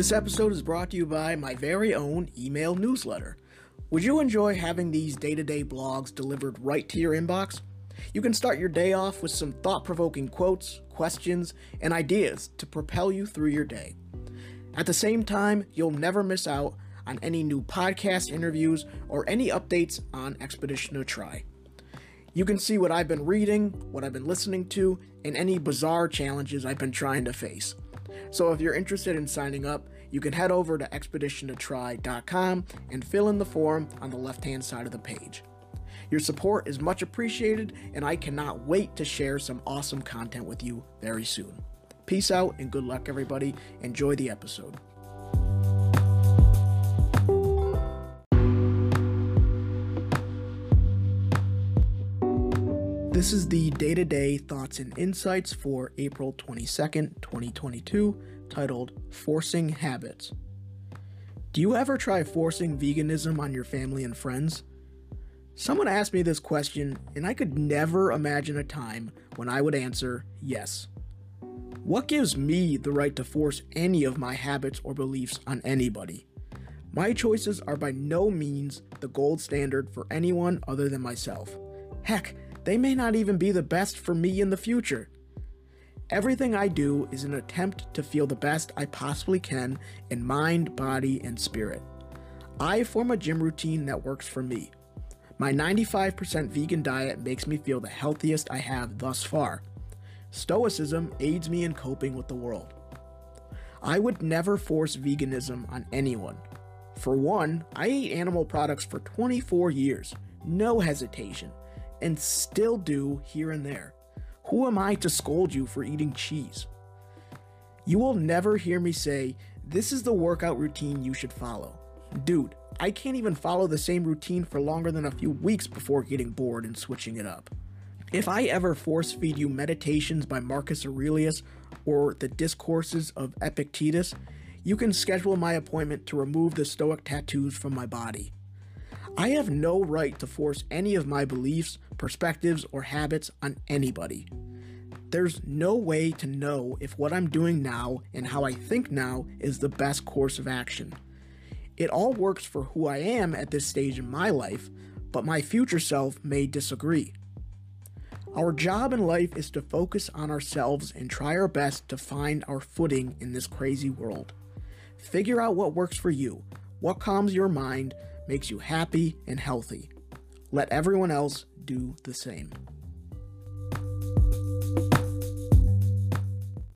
This episode is brought to you by my very own email newsletter. Would you enjoy having these day to day blogs delivered right to your inbox? You can start your day off with some thought provoking quotes, questions, and ideas to propel you through your day. At the same time, you'll never miss out on any new podcast interviews or any updates on Expedition to Try. You can see what I've been reading, what I've been listening to, and any bizarre challenges I've been trying to face. So if you're interested in signing up, you can head over to expeditiontotry.com and fill in the form on the left hand side of the page. Your support is much appreciated, and I cannot wait to share some awesome content with you very soon. Peace out and good luck, everybody. Enjoy the episode. This is the day to day thoughts and insights for April 22nd, 2022, titled Forcing Habits. Do you ever try forcing veganism on your family and friends? Someone asked me this question, and I could never imagine a time when I would answer yes. What gives me the right to force any of my habits or beliefs on anybody? My choices are by no means the gold standard for anyone other than myself. Heck, they may not even be the best for me in the future. Everything I do is an attempt to feel the best I possibly can in mind, body, and spirit. I form a gym routine that works for me. My 95% vegan diet makes me feel the healthiest I have thus far. Stoicism aids me in coping with the world. I would never force veganism on anyone. For one, I ate animal products for 24 years, no hesitation and still do here and there. Who am I to scold you for eating cheese? You will never hear me say, This is the workout routine you should follow. Dude, I can't even follow the same routine for longer than a few weeks before getting bored and switching it up. If I ever force feed you Meditations by Marcus Aurelius or the Discourses of Epictetus, you can schedule my appointment to remove the Stoic tattoos from my body. I have no right to force any of my beliefs, perspectives, or habits on anybody. There's no way to know if what I'm doing now and how I think now is the best course of action. It all works for who I am at this stage in my life, but my future self may disagree. Our job in life is to focus on ourselves and try our best to find our footing in this crazy world. Figure out what works for you, what calms your mind, makes you happy and healthy. Let everyone else do the same.